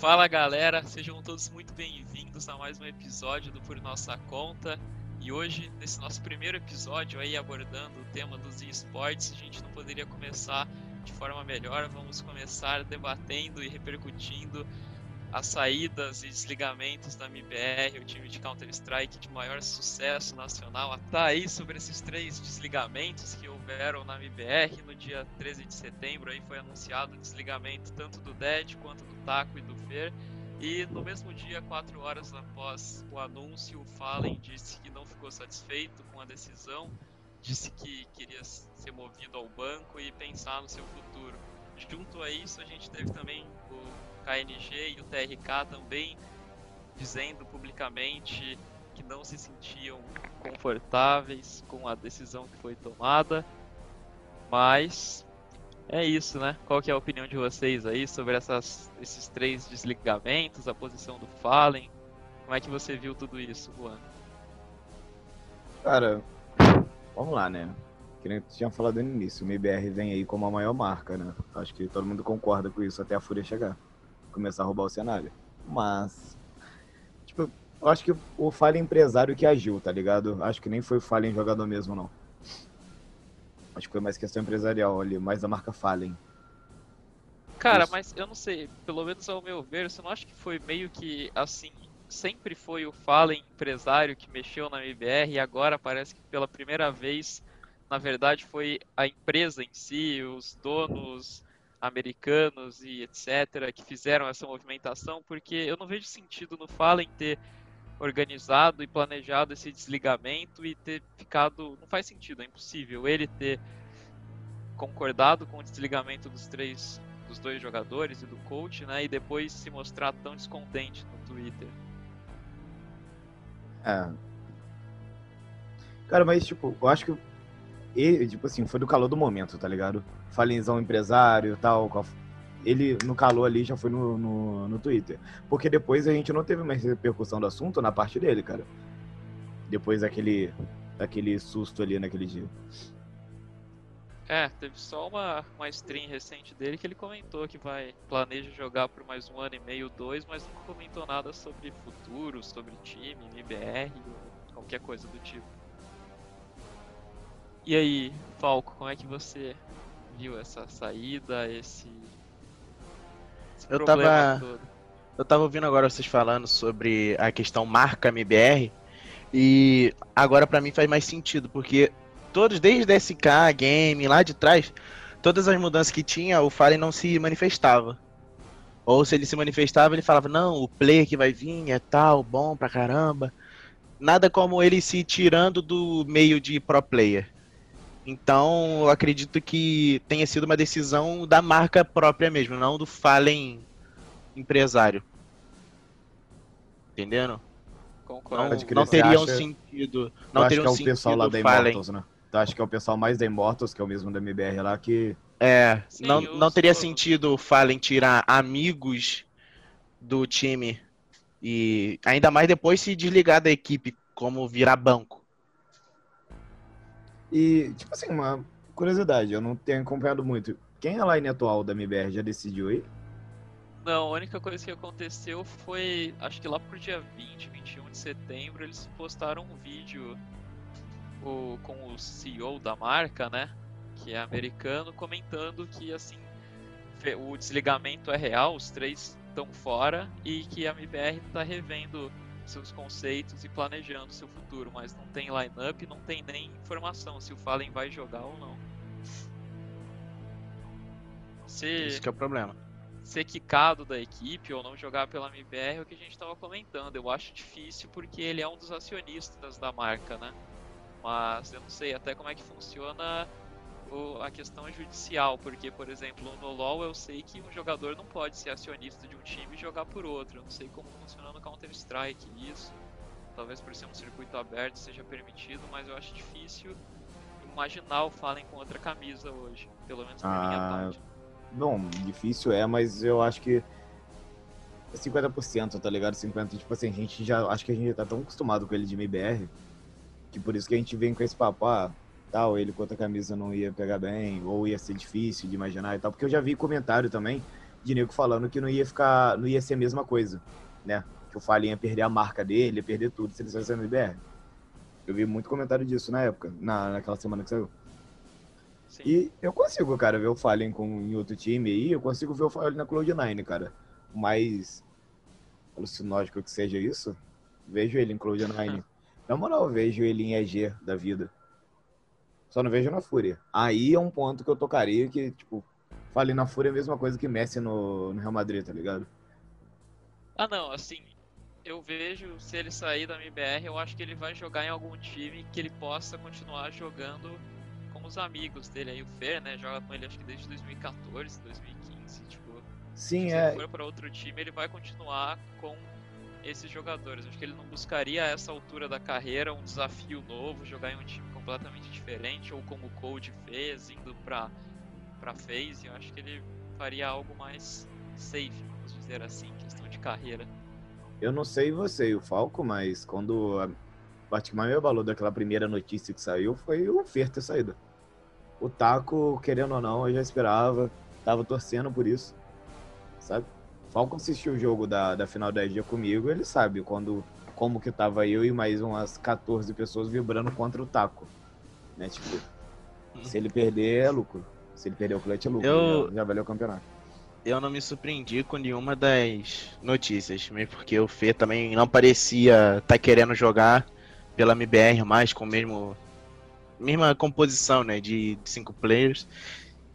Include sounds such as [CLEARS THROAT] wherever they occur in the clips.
Fala galera, sejam todos muito bem-vindos a mais um episódio do Por Nossa Conta. E hoje, nesse nosso primeiro episódio aí abordando o tema dos esportes, a gente não poderia começar de forma melhor. Vamos começar debatendo e repercutindo as saídas e desligamentos da MBR, o time de Counter-Strike de maior sucesso nacional. Tá aí sobre esses três desligamentos que houveram na MBR no dia 13 de setembro. Aí foi anunciado o desligamento tanto do Dead quanto do Taco e do Fer. E no mesmo dia, quatro horas após o anúncio, o Fallen disse que não ficou satisfeito com a decisão, disse que queria ser movido ao banco e pensar no seu futuro. Junto a isso, a gente teve também o KNG e o TRK também dizendo publicamente que não se sentiam confortáveis com a decisão que foi tomada. Mas é isso, né? Qual que é a opinião de vocês aí sobre essas, esses três desligamentos, a posição do Fallen? Como é que você viu tudo isso, Juan? Cara, vamos lá, né? Que nem tinha falado no início, o MBR vem aí como a maior marca, né? Acho que todo mundo concorda com isso até a Fúria chegar começar a roubar o cenário. Mas, tipo, eu acho que o Fallen empresário que agiu, tá ligado? Acho que nem foi o Fallen jogador mesmo, não. Acho que foi mais questão empresarial ali, mais da marca Fallen. Cara, Isso. mas eu não sei, pelo menos ao meu ver, você não acha que foi meio que assim, sempre foi o Fallen empresário que mexeu na MBR e agora parece que pela primeira vez, na verdade, foi a empresa em si, os donos, americanos e etc. que fizeram essa movimentação, porque eu não vejo sentido no Fallen ter organizado e planejado esse desligamento e ter ficado. Não faz sentido, é impossível ele ter concordado com o desligamento dos três, dos dois jogadores e do coach, né? E depois se mostrar tão descontente no Twitter. É. Cara, mas tipo, eu acho que ele, tipo assim, foi do calor do momento, tá ligado? Falenzão empresário e tal. Ele, no calor ali, já foi no, no, no, Twitter. Porque depois a gente não teve mais repercussão do assunto na parte dele, cara. Depois daquele, daquele susto ali naquele dia. É, teve só uma, uma stream recente dele que ele comentou que vai planeja jogar por mais um ano e meio, dois, mas não comentou nada sobre futuro, sobre time, IBR qualquer coisa do tipo. E aí, Falco, como é que você viu essa saída, esse, esse eu tava todo? Eu tava ouvindo agora vocês falando sobre a questão marca MBR e agora para mim faz mais sentido, porque todos desde SK Game lá de trás, todas as mudanças que tinha, o Fallen não se manifestava. Ou se ele se manifestava, ele falava: "Não, o player que vai vir é tal, bom pra caramba". Nada como ele se tirando do meio de pro player. Então, eu acredito que tenha sido uma decisão da marca própria mesmo, não do Fallen empresário. Entendendo? Concordo. Não, não teria um sentido. Não teria um que é o pessoal lá da Immortals, né? Tu acha que é o pessoal mais da Immortals, que é o mesmo da MBR lá, que. É, Sim, não, não teria sou... sentido o Fallen tirar amigos do time e ainda mais depois se desligar da equipe, como virar banco. E, tipo assim, uma curiosidade, eu não tenho acompanhado muito. Quem é a line atual da MBR já decidiu aí? Não, a única coisa que aconteceu foi, acho que lá pro dia 20, 21 de setembro, eles postaram um vídeo o, com o CEO da marca, né, que é americano, comentando que, assim, o desligamento é real, os três estão fora e que a MBR está revendo seus conceitos e planejando seu futuro, mas não tem lineup, não tem nem informação se o Fallen vai jogar ou não. Ser, Isso que é o problema. Ser quicado da equipe ou não jogar pela MBR é o que a gente estava comentando. Eu acho difícil porque ele é um dos acionistas da marca, né? Mas eu não sei até como é que funciona o, a questão judicial, porque, por exemplo, no LoL eu sei que um jogador não pode ser acionista de um time e jogar por outro. Eu não sei como funciona no Counter-Strike isso. Talvez por ser um circuito aberto seja permitido, mas eu acho difícil imaginar o Fallen com outra camisa hoje, pelo menos por ah, minha parte. Bom, difícil é, mas eu acho que é 50%, tá ligado? 50%, tipo assim, a gente já, acho que a gente já tá tão acostumado com ele de MBR, que por isso que a gente vem com esse papo, ah, tal, ele com outra camisa não ia pegar bem, ou ia ser difícil de imaginar e tal. Porque eu já vi comentário também de nego falando que não ia ficar, não ia ser a mesma coisa, né? Que o Fallen ia perder a marca dele, ia perder tudo se ele saísse da MBR. Eu vi muito comentário disso na época, na, naquela semana que saiu. Sim. E eu consigo, cara, ver o Fallen com, em outro time aí, eu consigo ver o Fallen na Cloud9, cara. O mais alucinógico que seja isso, vejo ele em Cloud9. [LAUGHS] na moral, eu vejo ele em EG da vida. Só não vejo na Fúria. Aí é um ponto que eu tocaria que, tipo, falei na Fúria é a mesma coisa que Messi no, no Real Madrid, tá ligado? Ah, não, assim, eu vejo se ele sair da MBR, eu acho que ele vai jogar em algum time que ele possa continuar jogando com os amigos dele aí, o Fer, né? Joga com ele acho que desde 2014, 2015, tipo. Sim, se é. Se ele for para outro time, ele vai continuar com esses jogadores. Acho que ele não buscaria a essa altura da carreira um desafio novo, jogar em um time completamente diferente, ou como o Code fez, indo para para FaZe. Eu acho que ele faria algo mais safe, vamos dizer assim, questão de carreira. Eu não sei você e o Falco, mas quando a parte que mais me abalou daquela primeira notícia que saiu foi o Fer ter saído. O Taco, querendo ou não, eu já esperava, tava torcendo por isso, sabe? Falco assistiu o jogo da, da final da EG comigo, ele sabe quando como que tava eu e mais umas 14 pessoas vibrando contra o Taco. Né? Tipo, hum. se ele perder, é lucro. Se ele perder o clutch, é lucro. Eu... Já, já valeu o campeonato. Eu não me surpreendi com nenhuma das notícias, mesmo porque o Fê também não parecia estar tá querendo jogar pela MBR mais com o mesmo mesma composição, né, de, de cinco players.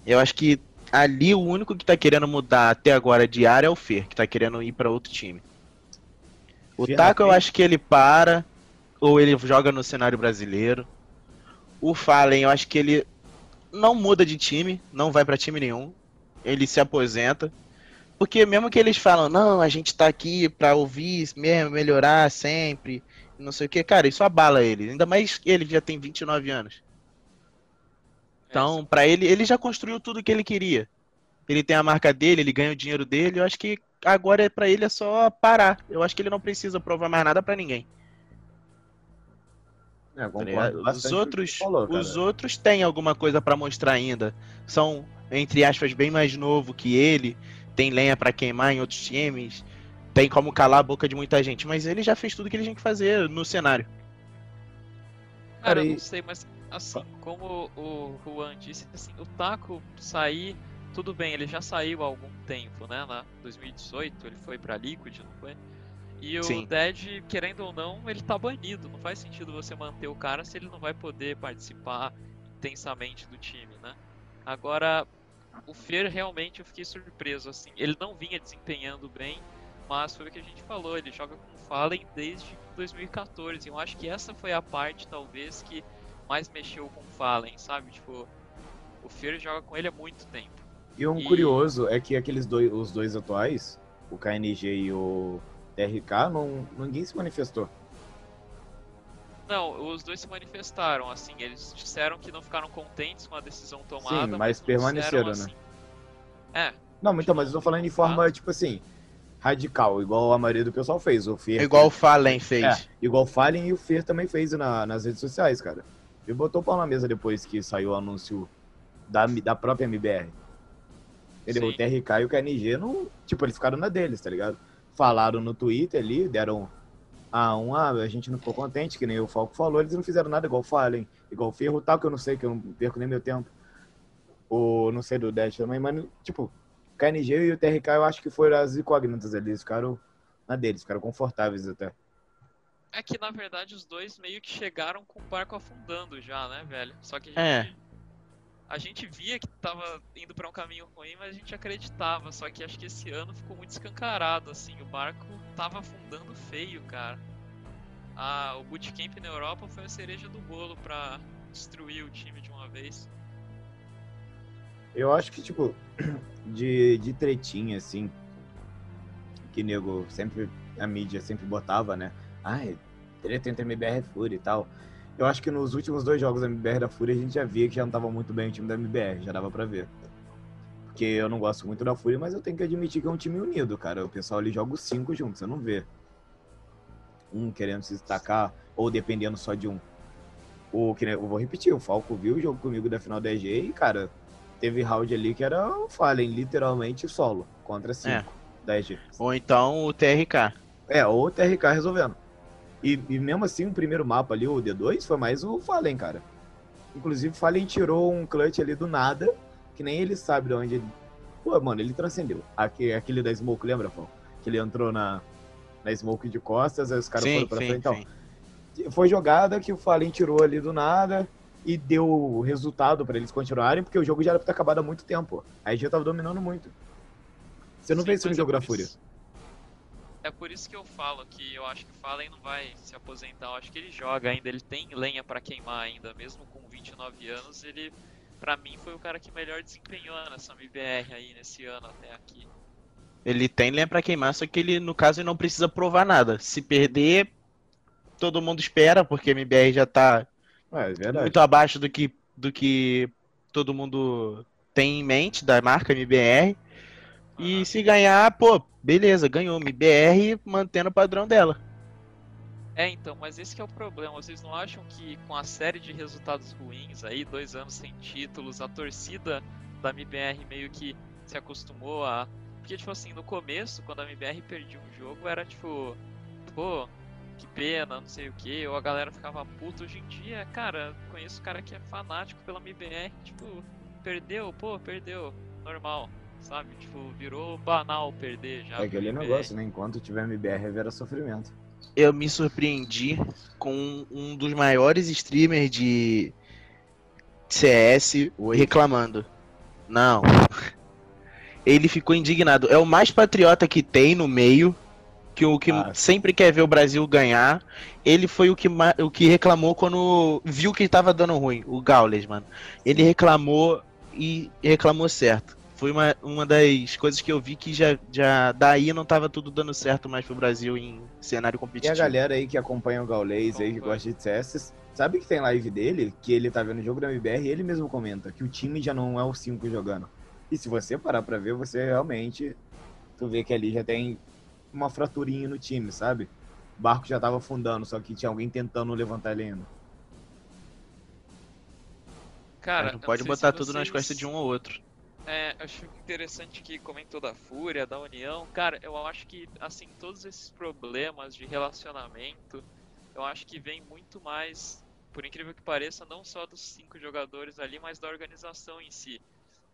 Eu acho que ali o único que tá querendo mudar até agora de área é o Fer, que tá querendo ir para outro time. O Taco eu acho que ele para, ou ele joga no cenário brasileiro. O Fallen eu acho que ele não muda de time, não vai para time nenhum. Ele se aposenta. Porque mesmo que eles falam, não, a gente tá aqui pra ouvir mesmo, melhorar sempre, não sei o que, cara, isso abala ele. Ainda mais ele já tem 29 anos. Então, para ele, ele já construiu tudo o que ele queria. Ele tem a marca dele, ele ganha o dinheiro dele. Eu acho que agora é para ele é só parar. Eu acho que ele não precisa provar mais nada para ninguém. É, tá os outros, falou, os outros têm alguma coisa para mostrar ainda. São entre aspas bem mais novo que ele. Tem lenha para queimar em outros times. Tem como calar a boca de muita gente. Mas ele já fez tudo que ele tinha que fazer no cenário. Cara, eu não sei, mas assim, como o Juan disse, assim, o Taco sair, tudo bem, ele já saiu há algum tempo, né? Na 2018 ele foi pra Liquid, não foi? E o Sim. Dead, querendo ou não, ele tá banido. Não faz sentido você manter o cara se ele não vai poder participar intensamente do time, né? Agora, o Fer realmente eu fiquei surpreso, assim. Ele não vinha desempenhando bem, mas foi o que a gente falou, ele joga com Fallen desde 2014. Eu acho que essa foi a parte, talvez, que mais mexeu com Fallen, sabe? Tipo, o Fear joga com ele há muito tempo. E um e... curioso é que aqueles dois, os dois atuais, o KNG e o TRK, não, ninguém se manifestou. Não, os dois se manifestaram, assim, eles disseram que não ficaram contentes com a decisão tomada. Sim, mas, mas permaneceram, disseram, né? Assim, é. Não, então, mas eu tô falando de forma, tipo assim, radical, igual a maioria do pessoal fez. O Fer. Igual o Fallen fez. É, igual o Fallen e o Fer também fez na, nas redes sociais, cara. E botou o pau na mesa depois que saiu o anúncio da, da própria MBR. Entendeu? O TRK e o KNG não. Tipo, eles ficaram na deles, tá ligado? Falaram no Twitter ali, deram a um, ah, a gente não ficou contente, que nem o Falco falou, eles não fizeram nada igual o Fallen, igual o Ferro, tal, que eu não sei, que eu não perco nem meu tempo. Ou não sei do Dash também, mas, tipo, o KNG e o TRK eu acho que foram as incógnitas ali, eles ficaram na deles, ficaram confortáveis até. É que na verdade os dois meio que chegaram com o barco afundando já, né, velho? Só que a é. gente, é. a gente via que tava indo para um caminho ruim, mas a gente acreditava. Só que acho que esse ano ficou muito escancarado, assim. O barco tava afundando feio, cara. Ah, o bootcamp na Europa foi a cereja do bolo para destruir o time de uma vez. Eu acho que, tipo, [CLEARS THROAT] de, de tretinha, assim, que nego sempre, a mídia sempre botava, né? Ai, treta entre MBR e Fúria e tal. Eu acho que nos últimos dois jogos da MBR da Fúria a gente já via que já não tava muito bem o time da MBR, já dava pra ver. Porque eu não gosto muito da Fúria, mas eu tenho que admitir que é um time unido, cara. O pessoal ali joga os cinco juntos, você não vê. Um querendo se destacar, ou dependendo só de um. O, que, eu vou repetir, o Falco viu o jogo comigo da final da EG e, cara, teve round ali que era o Fallen, literalmente solo. contra 5 é. da Egito. Ou então o TRK. É, ou o TRK resolvendo. E, e, mesmo assim, o primeiro mapa ali, o D2, foi mais o Fallen, cara. Inclusive, o Fallen tirou um clutch ali do nada, que nem ele sabe de onde ele... Pô, mano, ele transcendeu. Aquele, aquele da Smoke, lembra, Fão? Que ele entrou na, na Smoke de costas, aí os caras foram pra sim, frente. Então, sim. foi jogada que o Fallen tirou ali do nada e deu resultado para eles continuarem, porque o jogo já era pra ter acabado há muito tempo. A já tava dominando muito. Você não Sim, fez isso no jogo da Fúria. É por isso que eu falo que eu acho que o Fallen não vai se aposentar. Eu acho que ele joga ainda, ele tem lenha para queimar ainda, mesmo com 29 anos. Ele, para mim, foi o cara que melhor desempenhou nessa MBR aí nesse ano até aqui. Ele tem lenha para queimar, só que ele, no caso, ele não precisa provar nada. Se perder, todo mundo espera, porque a MBR já tá é, muito abaixo do que, do que todo mundo tem em mente da marca MBR. E se ganhar, pô, beleza, ganhou. MBR mantendo o padrão dela. É, então, mas esse é o problema. Vocês não acham que com a série de resultados ruins aí, dois anos sem títulos, a torcida da MBR meio que se acostumou a. Porque, tipo assim, no começo, quando a MBR perdia um jogo, era tipo, pô, que pena, não sei o que, ou a galera ficava puta. Hoje em dia, cara, conheço cara que é fanático pela MBR, tipo, perdeu, pô, perdeu, normal sabe? Tipo, virou banal perder já. É aquele negócio, né? Enquanto tiver MBR, haverá sofrimento. Eu me surpreendi com um dos maiores streamers de CS Oi. reclamando. Não. Ele ficou indignado. É o mais patriota que tem no meio. Que o que ah, sempre quer ver o Brasil ganhar. Ele foi o que, o que reclamou quando viu que estava dando ruim. O Gaules, mano. Ele reclamou e reclamou certo foi uma, uma das coisas que eu vi que já, já daí não tava tudo dando certo mais pro Brasil em cenário competitivo. E a galera aí que acompanha o Gaulês aí, que gosta de CS, sabe que tem live dele, que ele tá vendo o jogo da MBR e ele mesmo comenta que o time já não é o 5 jogando. E se você parar pra ver, você realmente, tu vê que ali já tem uma fraturinha no time, sabe? O barco já tava afundando, só que tinha alguém tentando levantar ele ainda. Cara, não pode botar tudo nas costas de um ou outro. É, acho interessante que comentou da Fúria, da União. Cara, eu acho que, assim, todos esses problemas de relacionamento, eu acho que vem muito mais, por incrível que pareça, não só dos cinco jogadores ali, mas da organização em si.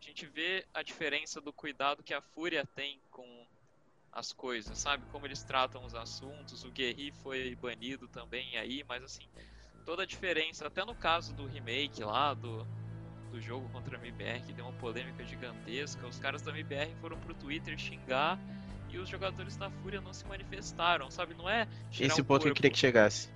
A gente vê a diferença do cuidado que a Fúria tem com as coisas, sabe? Como eles tratam os assuntos. O Guerri foi banido também aí, mas assim, toda a diferença, até no caso do remake lá, do do jogo contra a MBR, que deu uma polêmica gigantesca. Os caras da MBR foram pro Twitter xingar e os jogadores da Fúria não se manifestaram, sabe? Não é Esse o ponto que eu queria que chegasse.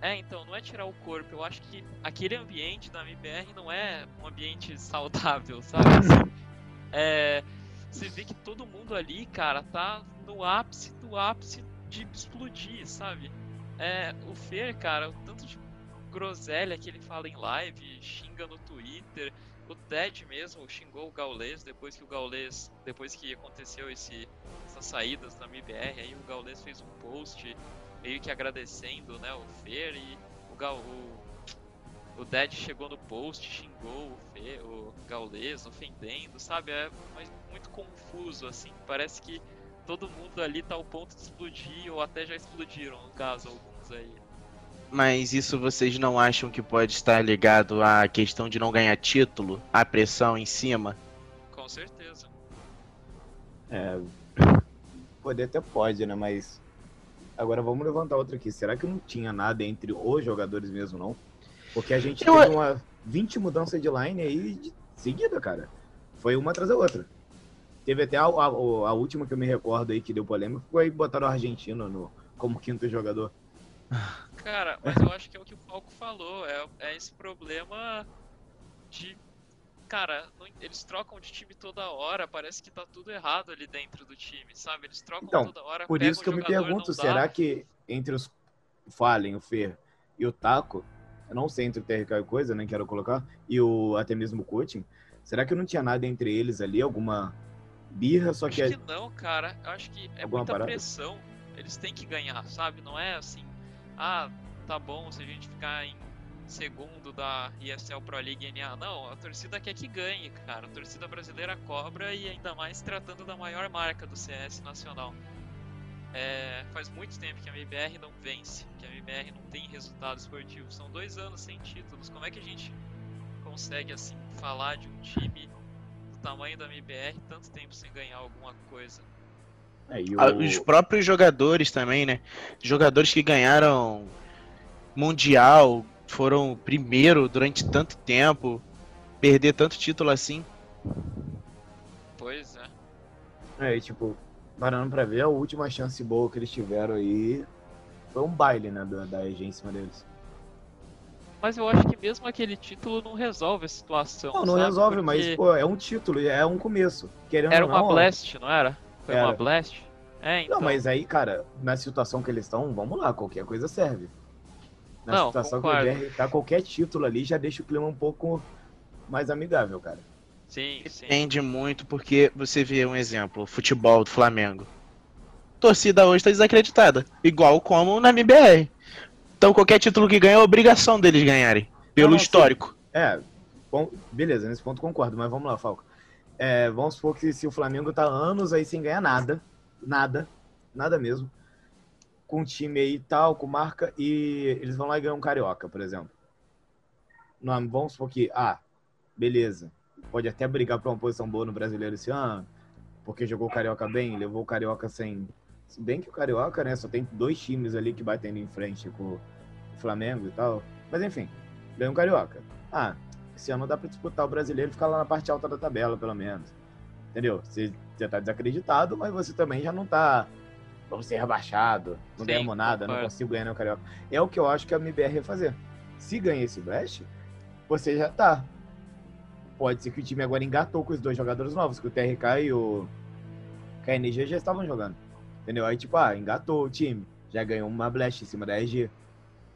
É, então, não é tirar o corpo. Eu acho que aquele ambiente da MBR não é um ambiente saudável, sabe? Assim, [LAUGHS] é, você vê que todo mundo ali, cara, tá no ápice do ápice de explodir, sabe? É, o Fer, cara, o tanto de groselha que ele fala em live, xinga no Twitter. O Ted mesmo xingou o Gaules depois que o Gaules, depois que aconteceu esse, essas saídas da MBR, aí o Gaules fez um post meio que agradecendo, né, o Fer e o Gal, o, Dead chegou no post, xingou o, Fer, o Gaules, ofendendo, sabe? É muito confuso, assim. Parece que todo mundo ali tá ao ponto de explodir, ou até já explodiram, no caso, alguns aí. Mas isso vocês não acham que pode estar ligado à questão de não ganhar título? A pressão em cima? Com certeza. É. [LAUGHS] Poder até pode, né? Mas. Agora vamos levantar outra aqui. Será que não tinha nada entre os jogadores mesmo, não? Porque a gente Eu... teve uma 20 mudanças de line aí de seguida, cara. Foi uma atrás da outra. Teve até a, a, a, última que eu me recordo aí que deu polêmica, foi botar o argentino no, como quinto jogador. Cara, mas eu acho que é o que o Falco falou. É, é esse problema de. Cara, não, eles trocam de time toda hora, parece que tá tudo errado ali dentro do time, sabe? Eles trocam então, toda hora. Por isso que eu me pergunto, será que entre os Fallen, o Fer e o Taco, eu não sei entre o TRK e coisa, nem quero colocar, e o até mesmo o coaching, será que não tinha nada entre eles ali, alguma birra, só que... Acho que não, cara, eu acho que é alguma muita parada? pressão, eles têm que ganhar, sabe? Não é assim, ah, tá bom se a gente ficar em segundo da ESL Pro League NA. Não, a torcida quer que ganhe, cara. A torcida brasileira cobra e ainda mais tratando da maior marca do CS nacional. É, faz muito tempo que a MBR não vence, que a MBR não tem resultado esportivo. São dois anos sem títulos. Como é que a gente consegue assim falar de um time do tamanho da MBR tanto tempo sem ganhar alguma coisa? É, o... Os próprios jogadores também, né? Jogadores que ganharam mundial, foram primeiro durante tanto tempo, perder tanto título assim. Pois é. É, e, tipo, parando pra ver, a última chance boa que eles tiveram aí foi um baile, né, da, da EG em cima deles. Mas eu acho que mesmo aquele título não resolve a situação. Não, não sabe? resolve, Porque... mas, pô, é um título, é um começo. Querendo era uma não, Blast, não era? Foi era. uma Blast? É, então. Não, mas aí, cara, na situação que eles estão, vamos lá, qualquer coisa serve. Na não, situação concordo. que o BR tá, qualquer título ali já deixa o clima um pouco mais amigável, cara. Sim, sim. Depende muito, porque você vê um exemplo, futebol do Flamengo. A torcida hoje tá desacreditada, igual como na MBR. Então qualquer título que ganha é obrigação deles ganharem, pelo não, histórico. É, bom, beleza, nesse ponto concordo, mas vamos lá, Falco. É, vamos supor que se o Flamengo tá anos aí sem ganhar nada, nada, nada mesmo com time aí tal, com marca, e eles vão lá e ganham um carioca, por exemplo. Não, vamos supor que, ah, beleza, pode até brigar para uma posição boa no brasileiro esse ano, porque jogou o carioca bem, levou o carioca sem. Se bem que o carioca, né, só tem dois times ali que batendo em frente com o Flamengo e tal. Mas enfim, ganhou um carioca. Ah, esse ano dá para disputar o brasileiro e ficar lá na parte alta da tabela, pelo menos. Entendeu? Você já tá desacreditado, mas você também já não tá vamos ser rebaixado, não ganhamos nada, não consigo ganhar no Carioca. É o que eu acho que a MBR ia fazer. Se ganha esse Blast, você já tá. Pode ser que o time agora engatou com os dois jogadores novos, que o TRK e o KNG já estavam jogando. Entendeu? Aí, tipo, ah, engatou o time, já ganhou uma Blast em cima da EG.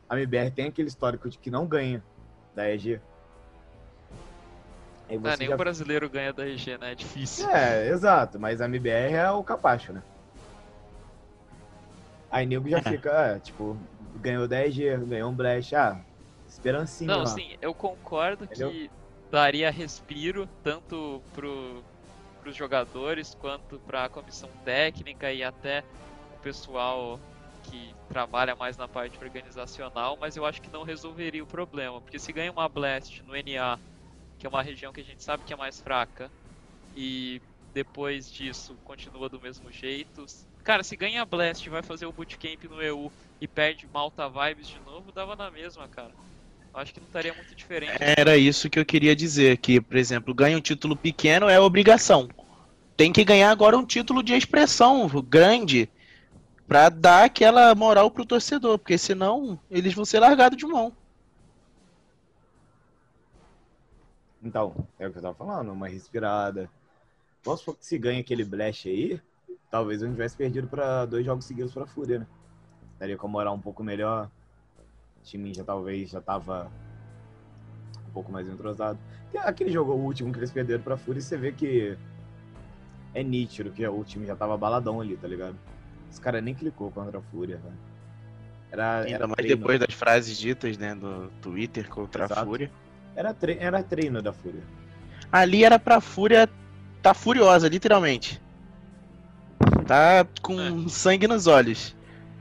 A MBR tem aquele histórico de que não ganha da EG. Aí ah, nem já... o brasileiro ganha da EG, né? É difícil. É, exato, mas a MBR é o capacho, né? Aí nego já [LAUGHS] fica, é, tipo, ganhou 10G, ganhou um Blast, ah, esperancinha. Não, lá. sim, eu concordo Entendeu? que daria respiro tanto pro, pros jogadores quanto pra comissão técnica e até o pessoal que trabalha mais na parte organizacional, mas eu acho que não resolveria o problema, porque se ganha uma Blast no NA, que é uma região que a gente sabe que é mais fraca, e depois disso continua do mesmo jeito, Cara, se ganha Blast vai fazer o bootcamp no EU e perde Malta Vibes de novo, dava na mesma, cara. Acho que não estaria muito diferente. Era isso que eu queria dizer, que, por exemplo, ganha um título pequeno é obrigação. Tem que ganhar agora um título de expressão grande para dar aquela moral pro torcedor, porque senão eles vão ser largados de mão. Então, é o que eu tava falando, uma respirada. Vamos supor que se ganha aquele Blast aí, talvez eu não tivesse perdido para dois jogos seguidos para Fúria, né? Daria com moral um pouco melhor. O time já talvez já tava um pouco mais entrosado. Aquele jogo, o último que eles perderam para Fúria, você vê que é nítido que o time já tava baladão ali, tá ligado? Os caras nem clicou contra a Fúria, velho. Era, Ainda era mais treino. depois das frases ditas, né, do Twitter contra Exato. a Fúria. Era, tre era treino da Fúria. Ali era pra Fúria tá furiosa, literalmente tá com é. sangue nos olhos.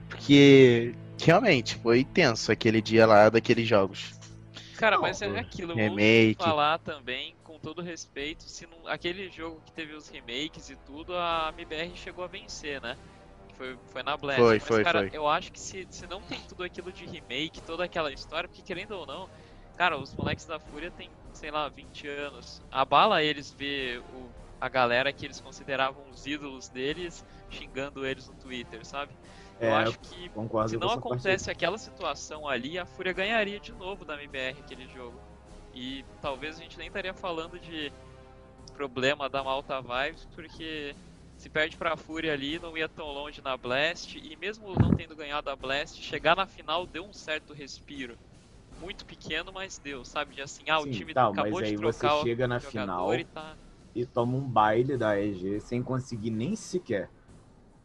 Porque realmente foi tenso aquele dia lá daqueles jogos. Cara, mas é aquilo, remake. vou falar também, com todo respeito, se não, aquele jogo que teve os remakes e tudo, a MBR chegou a vencer, né? Foi, foi na Blast. Foi, mas, foi, cara, foi. eu acho que se, se não tem tudo aquilo de remake, toda aquela história, porque querendo ou não, cara, os moleques da Fúria tem, sei lá, 20 anos. Abala eles ver o a galera que eles consideravam os ídolos deles xingando eles no Twitter, sabe? Eu é, acho que se não acontece aquela situação ali, a Fúria ganharia de novo da MBR aquele jogo. E talvez a gente nem estaria falando de problema da Malta Vibes, porque se perde pra Fúria ali, não ia tão longe na Blast, e mesmo não tendo ganhado a Blast, chegar na final deu um certo respiro. Muito pequeno, mas deu, sabe? De assim, ah, Sim, o time tá, acabou de trocar você chega na final, e tá e toma um baile da EG sem conseguir nem sequer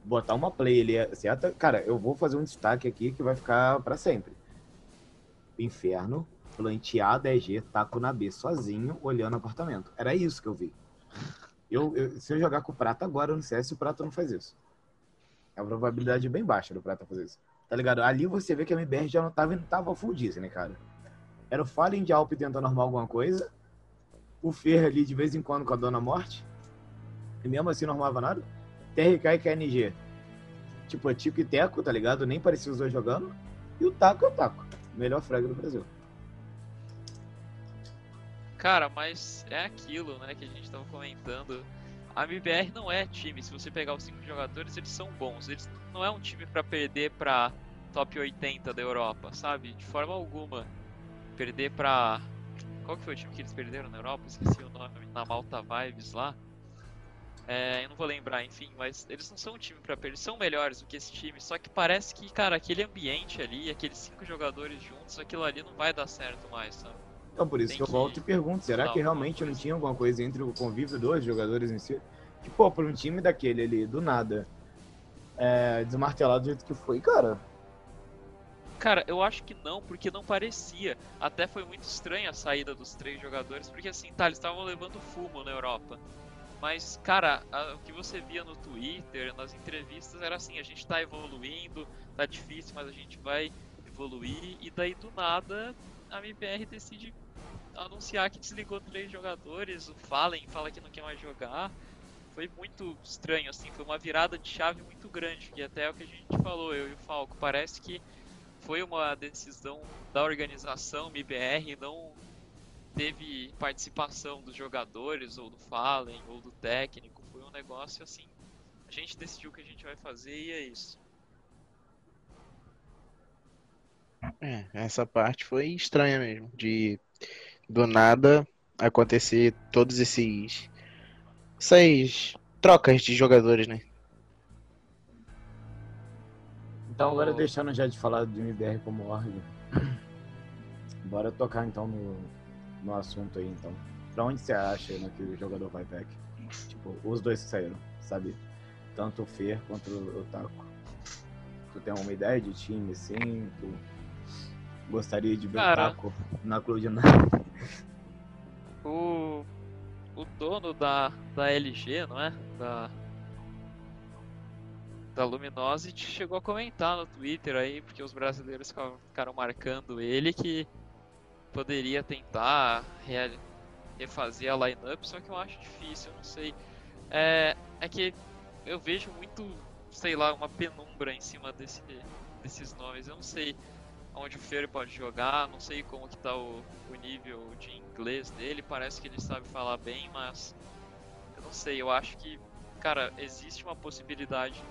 botar uma play ali certa. Cara, eu vou fazer um destaque aqui que vai ficar para sempre. Inferno planteado EG, taco na B, sozinho, olhando o apartamento. Era isso que eu vi. Eu, eu, se eu jogar com o Prata agora no CS, o Prata não faz isso. A probabilidade é bem baixa do Prata fazer isso. Tá ligado? Ali você vê que a MBR já não tava, não tava full Disney, cara. Era o Fallen de Alp tentando arrumar alguma coisa. O Fer ali de vez em quando com a Dona Morte. E mesmo assim não arrumava nada. TRK e KNG. Tipo, é Tico e Teco, tá ligado? Nem parecia os dois jogando. E o Taco é o Taco. Melhor frag do Brasil. Cara, mas é aquilo, né, que a gente tava comentando. A MBR não é time. Se você pegar os cinco jogadores, eles são bons. Eles não é um time para perder pra top 80 da Europa, sabe? De forma alguma. Perder pra. Qual que foi o time que eles perderam na Europa? Esqueci o nome. Na Malta Vibes lá. É, eu não vou lembrar, enfim, mas eles não são um time para perder, eles são melhores do que esse time, só que parece que, cara, aquele ambiente ali, aqueles cinco jogadores juntos, aquilo ali não vai dar certo mais, sabe? Então, por isso Tem que eu que... volto e pergunto, será que realmente não tinha alguma coisa entre o convívio dos jogadores em si? Que, pô, pra um time daquele ali, do nada, é, desmartelado do jeito que foi, cara... Cara, eu acho que não, porque não parecia. Até foi muito estranha a saída dos três jogadores, porque assim, tá, eles estavam levando fumo na Europa. Mas, cara, a, o que você via no Twitter, nas entrevistas, era assim: a gente tá evoluindo, tá difícil, mas a gente vai evoluir. E daí, do nada, a MBR decide anunciar que desligou três jogadores. O Fallen fala que não quer mais jogar. Foi muito estranho, assim, foi uma virada de chave muito grande. E até é o que a gente falou, eu e o Falco. Parece que foi uma decisão da organização MBR, não teve participação dos jogadores, ou do Fallen, ou do técnico. Foi um negócio assim. A gente decidiu o que a gente vai fazer e é isso. É, essa parte foi estranha mesmo. De do nada acontecer todos esses. essas trocas de jogadores, né? Então agora deixando já de falar do MBR como org, [CLEARS THROAT] bora tocar então no, no assunto aí, então. Pra onde você acha né, que o jogador vai back? Tipo, os dois saíram, sabe? Tanto o Fer quanto o Taco. Tu tem uma ideia de time, assim? Tu gostaria de ver Cara, o Taco na Cloud9? O, o dono da, da LG, não é? Da, da Luminosity chegou a comentar no Twitter aí, porque os brasileiros ficaram marcando ele que poderia tentar refazer a lineup, só que eu acho difícil, eu não sei. É, é que eu vejo muito, sei lá, uma penumbra em cima desse, desses nomes. Eu não sei onde o Fer pode jogar, não sei como que tá o, o nível de inglês dele, parece que ele sabe falar bem, mas eu não sei, eu acho que, cara, existe uma possibilidade.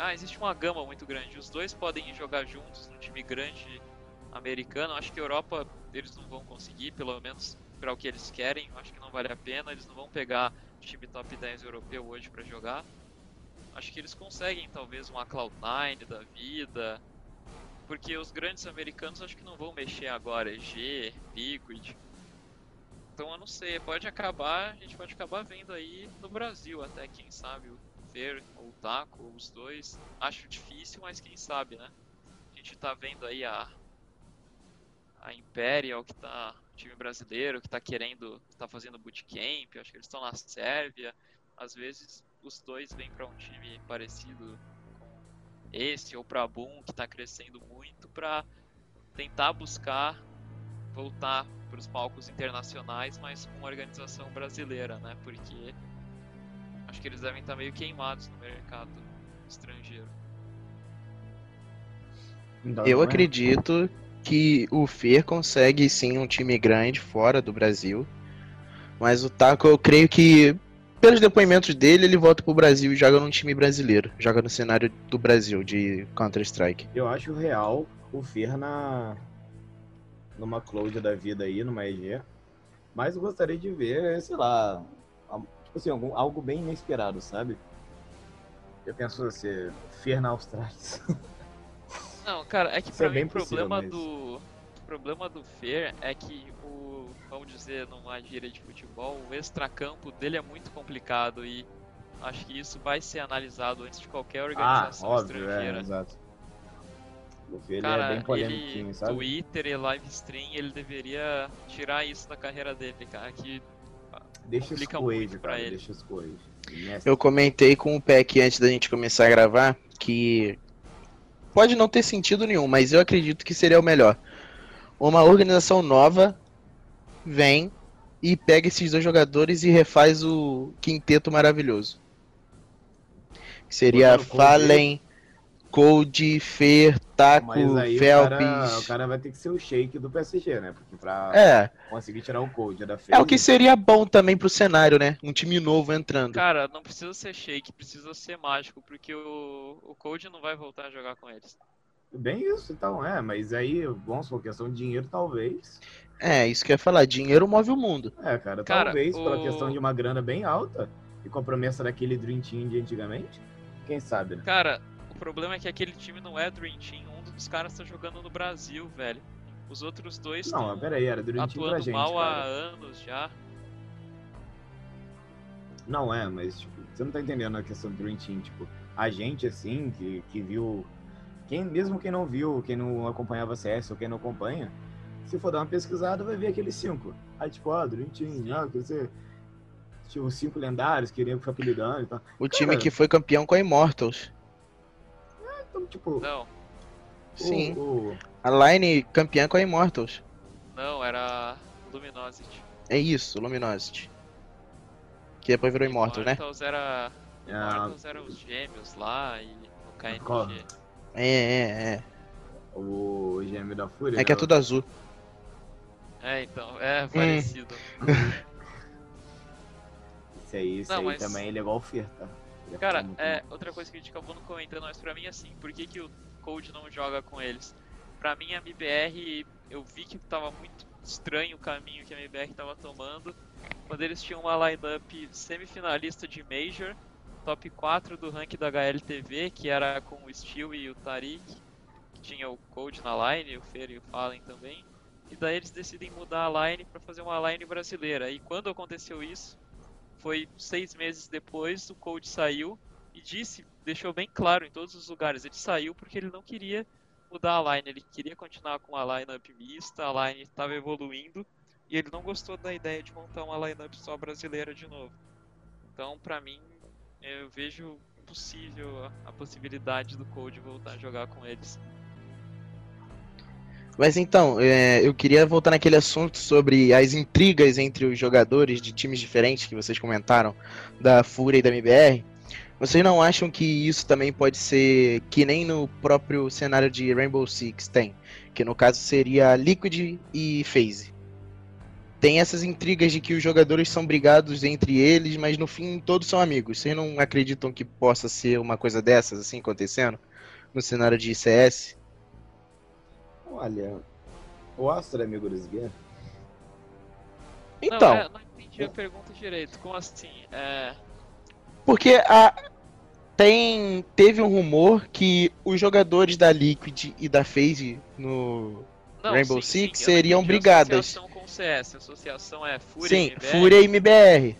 Ah, existe uma gama muito grande. Os dois podem jogar juntos num time grande americano. Acho que a Europa eles não vão conseguir, pelo menos para o que eles querem. Acho que não vale a pena. Eles não vão pegar time top 10 europeu hoje para jogar. Acho que eles conseguem talvez uma Cloud9 da vida. Porque os grandes americanos acho que não vão mexer agora. G, Liquid. Então eu não sei, pode acabar, a gente pode acabar vendo aí no Brasil até, quem sabe, o Fer ou o Taco, os dois. Acho difícil, mas quem sabe, né? A gente tá vendo aí a a Imperial, que tá time brasileiro, que tá querendo, tá fazendo bootcamp, acho que eles estão na Sérvia. Às vezes os dois vêm para um time parecido com esse ou para Boom, que tá crescendo muito para tentar buscar voltar para os palcos internacionais, mas com organização brasileira, né? Porque acho que eles devem estar tá meio queimados no mercado estrangeiro. Eu acredito que o Fer consegue sim um time grande fora do Brasil. Mas o Taco, eu creio que, pelos depoimentos dele, ele volta pro Brasil e joga num time brasileiro. Joga no cenário do Brasil, de Counter-Strike. Eu acho real o Fer na. numa cloud da vida aí, numa EG. Mas eu gostaria de ver, sei lá. Tipo assim, algum, algo bem inesperado, sabe? Eu penso assim, Fer na Austrália. [LAUGHS] Não, cara, é que Isso pra é mim o problema mas... do. O problema do Fer é que o. Vamos dizer, numa gíria de futebol, o extracampo dele é muito complicado e acho que isso vai ser analisado antes de qualquer organização ah, óbvio, é, estrangeira. É, exato. O Fê, ele Cara, é bem polêmico, ele, sabe? Twitter e live stream, ele deveria tirar isso da carreira dele, cara, que Deixa os coelhos, cara, ele. deixa os coelhos. Eu comentei com o Peck antes da gente começar a gravar que pode não ter sentido nenhum, mas eu acredito que seria o melhor. Uma organização nova vem e pega esses dois jogadores e refaz o quinteto maravilhoso. Seria Botando Code, Fer, Taco, Mas aí o cara, Felps. o cara vai ter que ser o shake do PSG, né? Porque pra É, conseguir tirar o code da é o que seria bom também pro cenário, né? Um time novo entrando. Cara, não precisa ser shake, precisa ser mágico, porque o, o Code não vai voltar a jogar com eles. Bem isso, então, é. Mas aí, vamos supor, questão de dinheiro, talvez. É, isso que eu ia falar. Dinheiro move o mundo. É, cara, Cara, talvez pela o- questão de uma grana bem alta e com a promessa daquele Dream Team de antigamente. Quem sabe, né? Cara, problema é que aquele time não é Dream Team, um dos caras tá jogando no Brasil, velho. Os outros dois Não, estão pera aí, era Dream Team atuando gente, mal há cara. anos já. Não é, mas, tipo, você não tá entendendo a questão do Dream Team, tipo, a gente, assim, que, que viu... Quem, mesmo quem não viu, quem não acompanhava CS ou quem não acompanha, se for dar uma pesquisada, vai ver aqueles cinco. Aí, tipo, ah, Dream Team, Sim. ah, quer dizer... Tipo, os cinco lendários, queriam ficar apelidando e tal. O time Cara. que foi campeão com a Immortals. Então, tipo, Não, o- Sim. o, A Line campeã com a Immortals. não, era Luminosity. É isso, Luminosity. Que depois virou Immortals, né? Immortals era. Ah. Immortals eram os gêmeos lá e o KNG. Qual? É, é, é. o gêmeo da Fúria. É que é né? tudo azul. É, então, é Hum. parecido. [LAUGHS] Esse aí, esse Não, aí mas- também, ele é igual o Fer, tá? Cara, é, outra coisa que a gente acabou não comentando, mas pra mim assim, por que, que o Cold não joga com eles? Pra mim a MBR, eu vi que tava muito estranho o caminho que a MBR tava tomando. Quando eles tinham uma lineup semifinalista de Major, top 4 do rank da HLTV, que era com o Steel e o Tariq, que tinha o Cold na line, o Fer e o Fallen também. E daí eles decidem mudar a line pra fazer uma line brasileira. E quando aconteceu isso, foi seis meses depois, o Cold saiu e disse, deixou bem claro em todos os lugares, ele saiu porque ele não queria mudar a line, ele queria continuar com a lineup mista, a line estava evoluindo e ele não gostou da ideia de montar uma lineup só brasileira de novo. Então, pra mim, eu vejo impossível a, possibilidade do Cold voltar a jogar com eles. Mas então, é, eu queria voltar naquele assunto sobre as intrigas entre os jogadores de times diferentes que vocês comentaram, da Fúria e da MBR. Vocês não acham que isso também pode ser que nem no próprio cenário de Rainbow Six tem? Que no caso seria Liquid e FaZe. Tem essas intrigas de que os jogadores são brigados entre eles, mas no fim todos são amigos. Vocês não acreditam que possa ser uma coisa dessas assim acontecendo no cenário de CS? Olha, o Astro é amigo dos Guerra? Então, Não, é, não entendi a pergunta direito. Como assim? É, Porque a, tem, teve um rumor que os jogadores da Liquid e da FaZe no. não, Rainbow sim, Six sim, seriam brigadas. Associação com o CS, a associação é Fúria sim, e MBR? Fúria e MBR.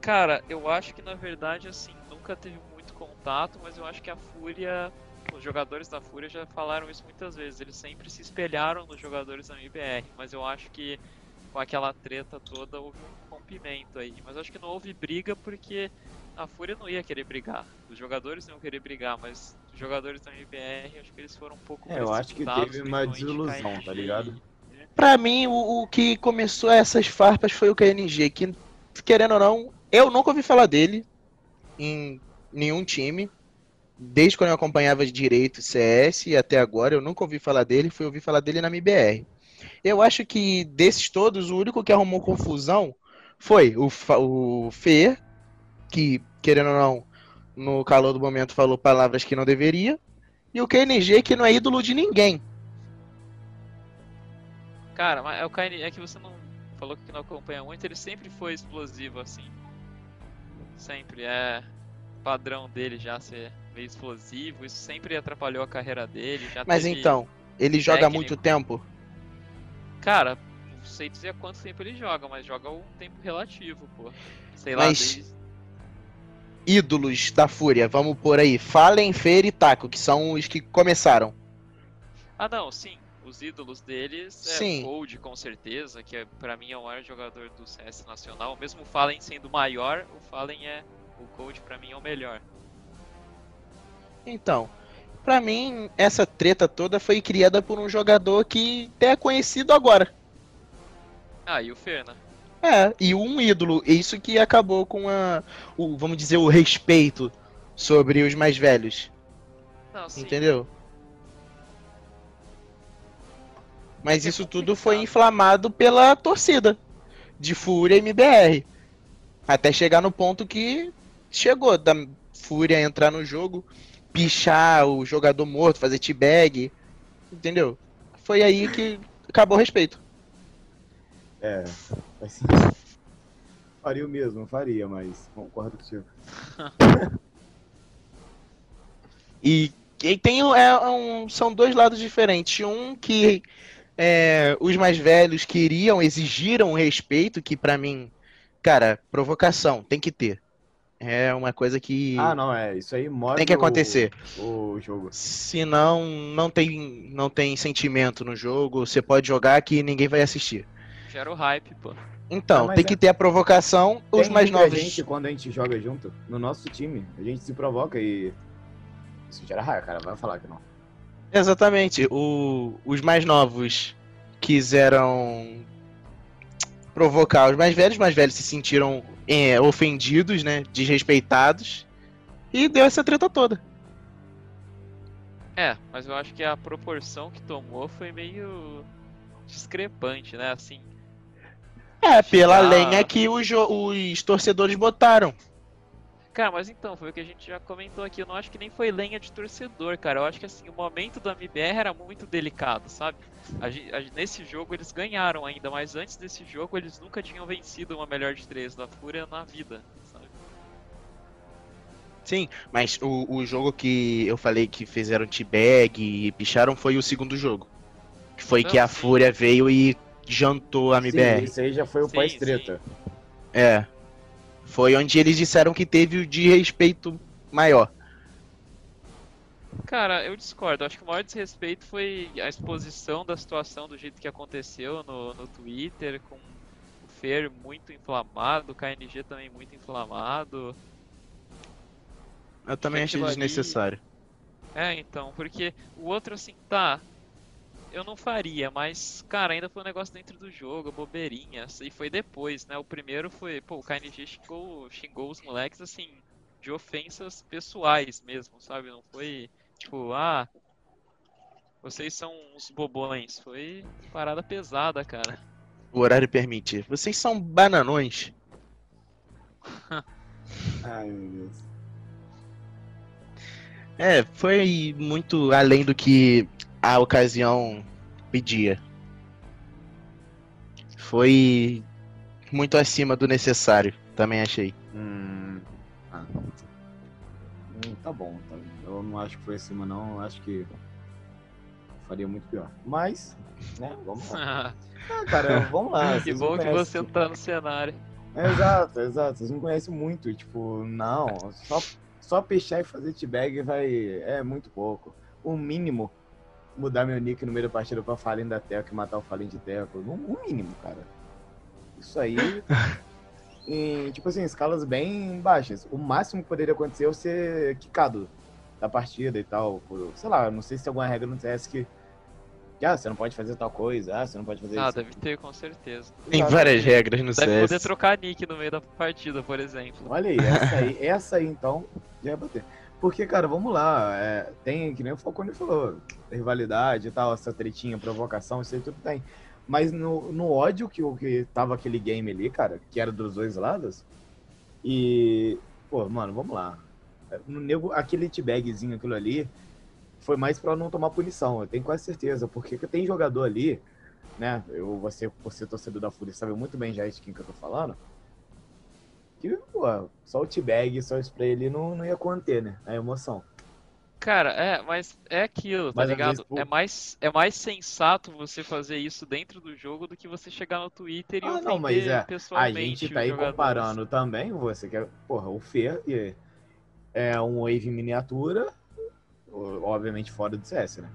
Cara, eu acho que na verdade, assim, nunca teve muito contato, mas eu acho que a Fúria, os jogadores da Fúria já falaram isso muitas vezes, eles sempre se espelharam nos jogadores da MBR, mas eu acho que com aquela treta toda houve um rompimento aí. Mas eu acho que não houve briga porque a Fúria não ia querer brigar, os jogadores não iam querer brigar, mas os jogadores da MBR, acho que eles foram um pouco É, eu acho que teve uma desilusão, tá ligado? Pra mim, o, o que começou essas farpas foi o KNG, que, querendo ou não, eu nunca ouvi falar dele em nenhum time. Desde quando eu acompanhava direito CS e até agora, eu nunca ouvi falar dele, fui ouvir falar dele na MBR. Eu acho que desses todos, o único que arrumou confusão foi o, o Fer, que, querendo ou não, no calor do momento falou palavras que não deveria, e o KNG, que não é ídolo de ninguém. Cara, mas é o KN, é que você não falou que não acompanha muito, ele sempre foi explosivo assim. Sempre é padrão dele já ser meio explosivo, isso sempre atrapalhou a carreira dele, já Mas então, ele joga técnico. muito tempo? Cara, não sei dizer quanto tempo ele joga, mas joga um tempo relativo, pô. Sei lá, Mas- desde... Ídolos da Fúria, vamos por aí. Fallen, Fer e Taco, que são os que começaram. Ah, não, sim. Os ídolos deles é Sim. o Cold, com certeza, que é, pra mim é o maior jogador do CS nacional. Mesmo o Fallen sendo maior, o Fallen é. O Cold pra mim é o melhor. Então, pra mim, essa treta toda foi criada por um jogador que até é conhecido agora. Ah, e o Fer, né? É, e um ídolo. Isso que acabou com a. O, vamos dizer, o respeito sobre os mais velhos. Não. Entendeu? Mas É isso tudo foi inflamado pela torcida de Fúria e MBR. Até chegar no ponto que chegou da Fúria entrar no jogo, pichar o jogador morto, fazer teabag. Entendeu? Foi aí que acabou o respeito. É, sentido. Faria o mesmo, faria, mas concordo contigo. [LAUGHS] E, e tem é, um, são dois lados diferentes. Um que é, os mais velhos queriam, exigiram respeito, que pra mim, cara, provocação, tem que ter. É uma coisa que Ah, não, é. Isso aí move tem que acontecer. O, o jogo. Senão não tem, não tem sentimento no jogo. Você pode jogar que ninguém vai assistir. Gera o hype, pô. Então, Ah, tem é- que ter a provocação. Os Tem mais muita novos. gente, quando a gente joga junto, no nosso time, a gente se provoca e. Isso gera raiva, cara. Vai falar que não. Exatamente. O- os mais novos quiseram provocar os mais velhos, os mais velhos se sentiram é, ofendidos, né? Desrespeitados. E deu essa treta toda. É, mas eu acho que a proporção que tomou foi meio discrepante, né? Assim, É, pela lenha que os, os torcedores botaram. Cara, mas então, foi o que a gente já comentou aqui. Eu não acho que nem foi lenha de torcedor, cara. Eu acho que assim, o momento da MBR era muito delicado, sabe? A a nesse jogo eles ganharam ainda, mas antes desse jogo eles nunca tinham vencido uma melhor de três da Fúria na vida, sabe? Sim, mas o, o jogo que eu falei que fizeram teabag e picharam foi o segundo jogo. Que foi Não, que a sim. Fúria veio e jantou a Sim, MBR. isso aí já foi o Sim, pós-treta. É. Foi onde eles disseram que teve o de respeito maior. Cara, eu discordo. Acho que o maior desrespeito foi a exposição da situação do jeito que aconteceu no, no Twitter, com o Fer muito inflamado, o KNG também muito inflamado. Eu também achei Aquilo ali- desnecessário. É, então, porque o outro assim, tá. Eu não faria, mas, cara, ainda foi um negócio dentro do jogo, bobeirinha. E foi depois, né? O primeiro foi, pô, o KNG xingou, xingou os moleques, assim, de ofensas pessoais mesmo, sabe? Não foi, tipo, ah, vocês são uns bobões. Foi parada pesada, cara. O horário permite. Vocês são bananões. [LAUGHS] Ai, meu Deus. É, foi muito além do que a ocasião pedia. Foi muito acima do necessário, também achei. Hum, ah. Hum, tá bom, tá. Eu não acho que foi acima, não. Eu acho que faria muito pior. Mas, né, vamos lá. [LAUGHS] Ah, cara, vamos lá. [LAUGHS] que bom que você tá no cenário. É, exato, exato. Vocês não conhecem muito. Tipo, não. Só, só peixar e fazer t-bag vai. É muito pouco. O mínimo, mudar meu nick no meio da partida pra Fallen da Teco e matar o Fallen de Teco. O o mínimo, cara. Isso aí. [LAUGHS] em, tipo assim, escalas bem baixas. O máximo que poderia acontecer é eu ser quicado da partida e tal. Por, sei lá, não sei se tem alguma regra no CS que. que, ah, você não pode fazer tal coisa, ah, você não pode fazer Ah, isso. deve ter, com certeza. Tem Exato. várias regras no Deve poder CS. trocar nick no meio da partida, por exemplo. Olha aí, essa aí, essa aí então, já ia bater. Porque, cara, vamos lá, é, tem, que nem o Falcone falou, rivalidade e tal, essa tretinha, provocação, isso aí tudo tem. Mas no, no ódio que, que tava aquele game ali, cara, que era dos dois lados, e, pô, mano, vamos lá. No nego, aquele t-bagzinho, aquilo ali, foi mais pra não tomar punição, eu tenho quase certeza, porque tem jogador ali, né, eu, você, ser torcedor da Fúria, sabe muito bem já de quem que eu tô falando, que, pô, só o T-Bag, só o spray ali não, não ia conter, né? A emoção. Cara, é, mas é aquilo, tá Mas, ligado? pô- É mais, é mais sensato você fazer isso dentro do jogo do que você chegar no Twitter e Ah, não, mas é, A gente tá aí jogadores. comparando também, você que é, porra, o Fer e é um Wave em miniatura, obviamente fora do CS, né?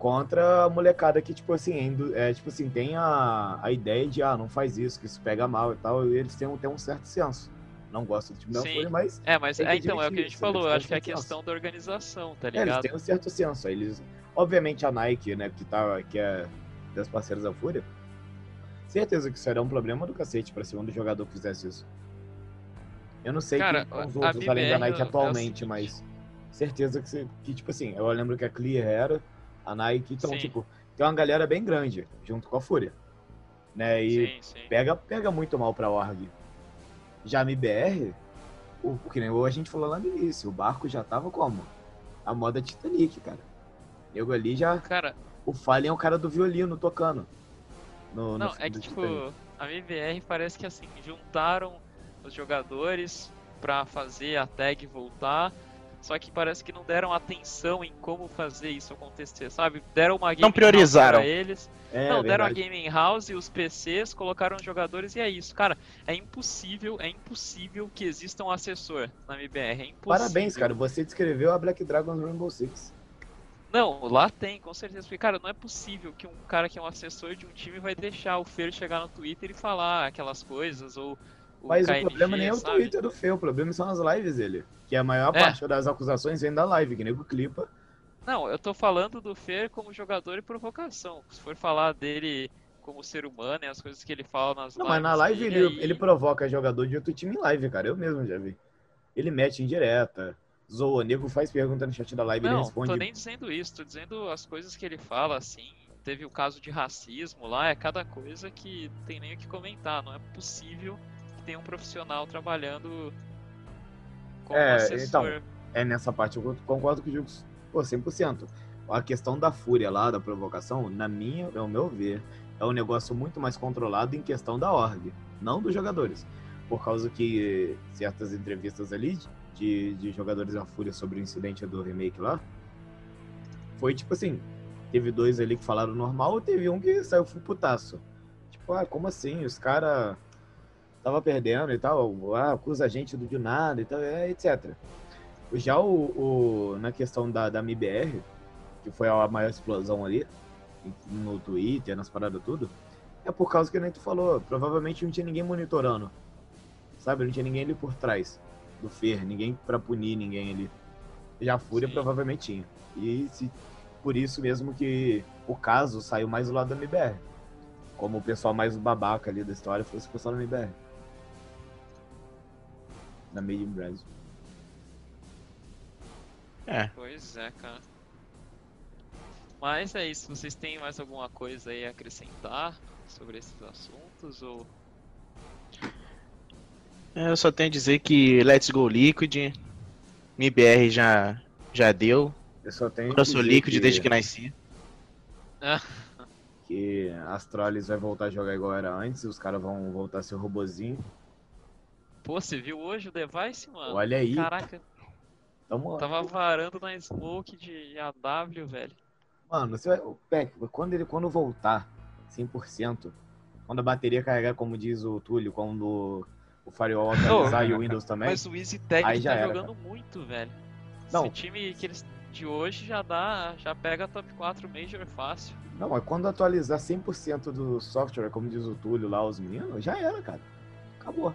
Contra a molecada que, tipo assim, é, tipo assim, tem a, a ideia de, ah, não faz isso, que isso pega mal e tal, e eles têm, têm um certo senso. Não gosto do time da Folha, mas. É, mas é, então, é o que a gente isso, falou, eu acho que é a questão senso. da organização, tá ligado? É, eles têm um certo senso. Eles, obviamente a Nike, né, que, tá, que é das parceiras da Fúria, certeza que será um problema do cacete pra segundo jogador que fizesse isso. Eu não sei Cara, quem os outros além da Nike atualmente, é mas certeza que, que, tipo assim, eu lembro que a Clear era, a Nike, então, sim. tipo, tem uma galera bem grande junto com a Fúria. Né? E sim, sim. Pega, pega muito mal pra org. Já a MBR, o, que nem a gente falou lá no início, o barco já tava como? A moda Titanic, cara. Eu ali já. Cara. O Fallen é o cara do violino tocando. No, não, no é que tipo, Titanic. a MBR parece que assim, juntaram os jogadores para fazer a tag voltar só que parece que não deram atenção em como fazer isso acontecer, sabe? Deram uma game não priorizaram para eles. É, não, deram a gaming house e os PCs, colocaram os jogadores e é isso. Cara, é impossível, é impossível que exista um assessor na MBR. É impossível. Parabéns, cara. Você descreveu a Black Dragon Rainbow Six. Não, lá tem, com certeza. Porque, cara, não é possível que um cara que é um assessor de um time vai deixar o Fer chegar no Twitter e falar aquelas coisas, ou Mas KNG, o problema nem é o Twitter do Fer, o problema são as lives dele. Que a maior é. parte das acusações vem da live, que nem o Clipa. Não, eu tô falando do Fer como jogador e provocação. Se for falar dele como ser humano e as coisas que ele fala nas Não, lives. mas na live ele, aí... ele provoca jogador de outro time em live, cara. Eu mesmo já vi. Ele mete em direta. Zoa, nego faz pergunta no chat da live não, ele responde. Não, tô nem dizendo isso, tô dizendo as coisas que ele fala, assim. Teve o caso de racismo lá, é cada coisa que tem nem o que comentar. Não é possível tenha um profissional trabalhando como é, assessor. Então, é nessa parte eu concordo com o Jux, pô, 100%. A questão da fúria lá, da provocação, na minha, ao meu ver, é um negócio muito mais controlado em questão da org, não dos jogadores. Por causa que certas entrevistas ali de, de jogadores da fúria sobre o incidente do remake lá, foi tipo assim, teve dois ali que falaram normal, e teve um que saiu putaço. Tipo, ah, como assim? Os caras tava perdendo e tal, ah, acusa a gente do de nada e tal, é, etc. Já o, o, na questão da, da MIBR, que foi a maior explosão ali, no Twitter, nas paradas tudo, é por causa que nem tu falou, provavelmente não tinha ninguém monitorando, sabe? Não tinha ninguém ali por trás do Fer, ninguém para punir ninguém ali. Já a Fúria Sim. provavelmente tinha. E se, por isso mesmo que o caso saiu mais do lado da MBR. Como o pessoal mais babaca ali da história fosse o pessoal da MBR na Made in Brasil. É. Pois é, cara. Mas é isso, vocês têm mais alguma coisa aí a acrescentar sobre esses assuntos ou é, eu só tenho a dizer que Let's Go Liquid, MBR já já deu. Eu só tenho eu sou Liquid que... desde que nasci. [LAUGHS] que Astralis vai voltar a jogar igual era antes, os caras vão voltar a ser robozinho. Pô, você viu hoje o device, mano? Olha aí. Caraca. Tamo... Tava varando na smoke de AW, velho. Mano, você vai... Peck, quando ele quando voltar 100%, quando a bateria carregar, como diz o Túlio, quando o Firewall atualizar e o Windows também. Mas o Easy Tag tá era, jogando cara. muito, velho. Não. Esse time que eles de hoje já dá, já pega top 4 Major fácil. Não, mas quando atualizar 100% do software, como diz o Túlio lá, os meninos, já era, cara. Acabou.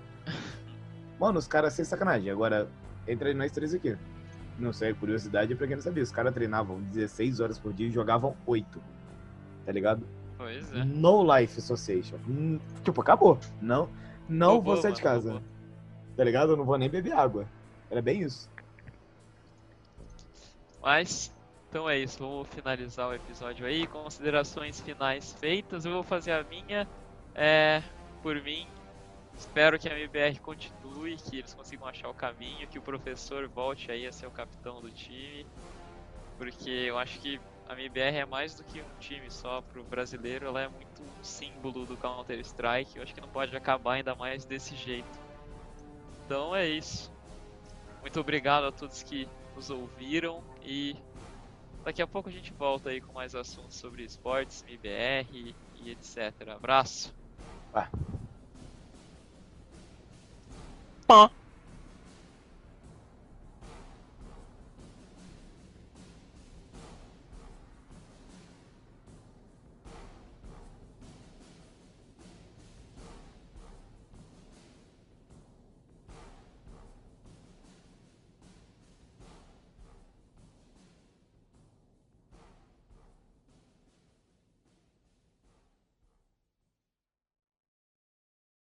Mano, os caras sem sacanagem. Agora, entre nós três aqui. Não sei, curiosidade pra quem não sabia. Os caras treinavam 16 horas por dia e jogavam 8. Tá ligado? Pois é. No Life Association. Hum, tipo, acabou. Não, não vou sair de casa. Tá ligado? Eu não vou nem beber água. Era bem isso. Mas, então é isso. Vamos finalizar o episódio aí. Considerações finais feitas. Eu vou fazer a minha. É, por mim, Espero que a MBR continue, que eles consigam achar o caminho, que o professor volte aí a ser o capitão do time, porque eu acho que a MBR é mais do que um time só pro brasileiro, ela é muito um símbolo do Counter Strike. Eu acho que não pode acabar ainda mais desse jeito. Então é isso. Muito obrigado a todos que nos ouviram e daqui a pouco a gente volta aí com mais assuntos sobre esportes, MBR e etc. Abraço. Ah. Bah.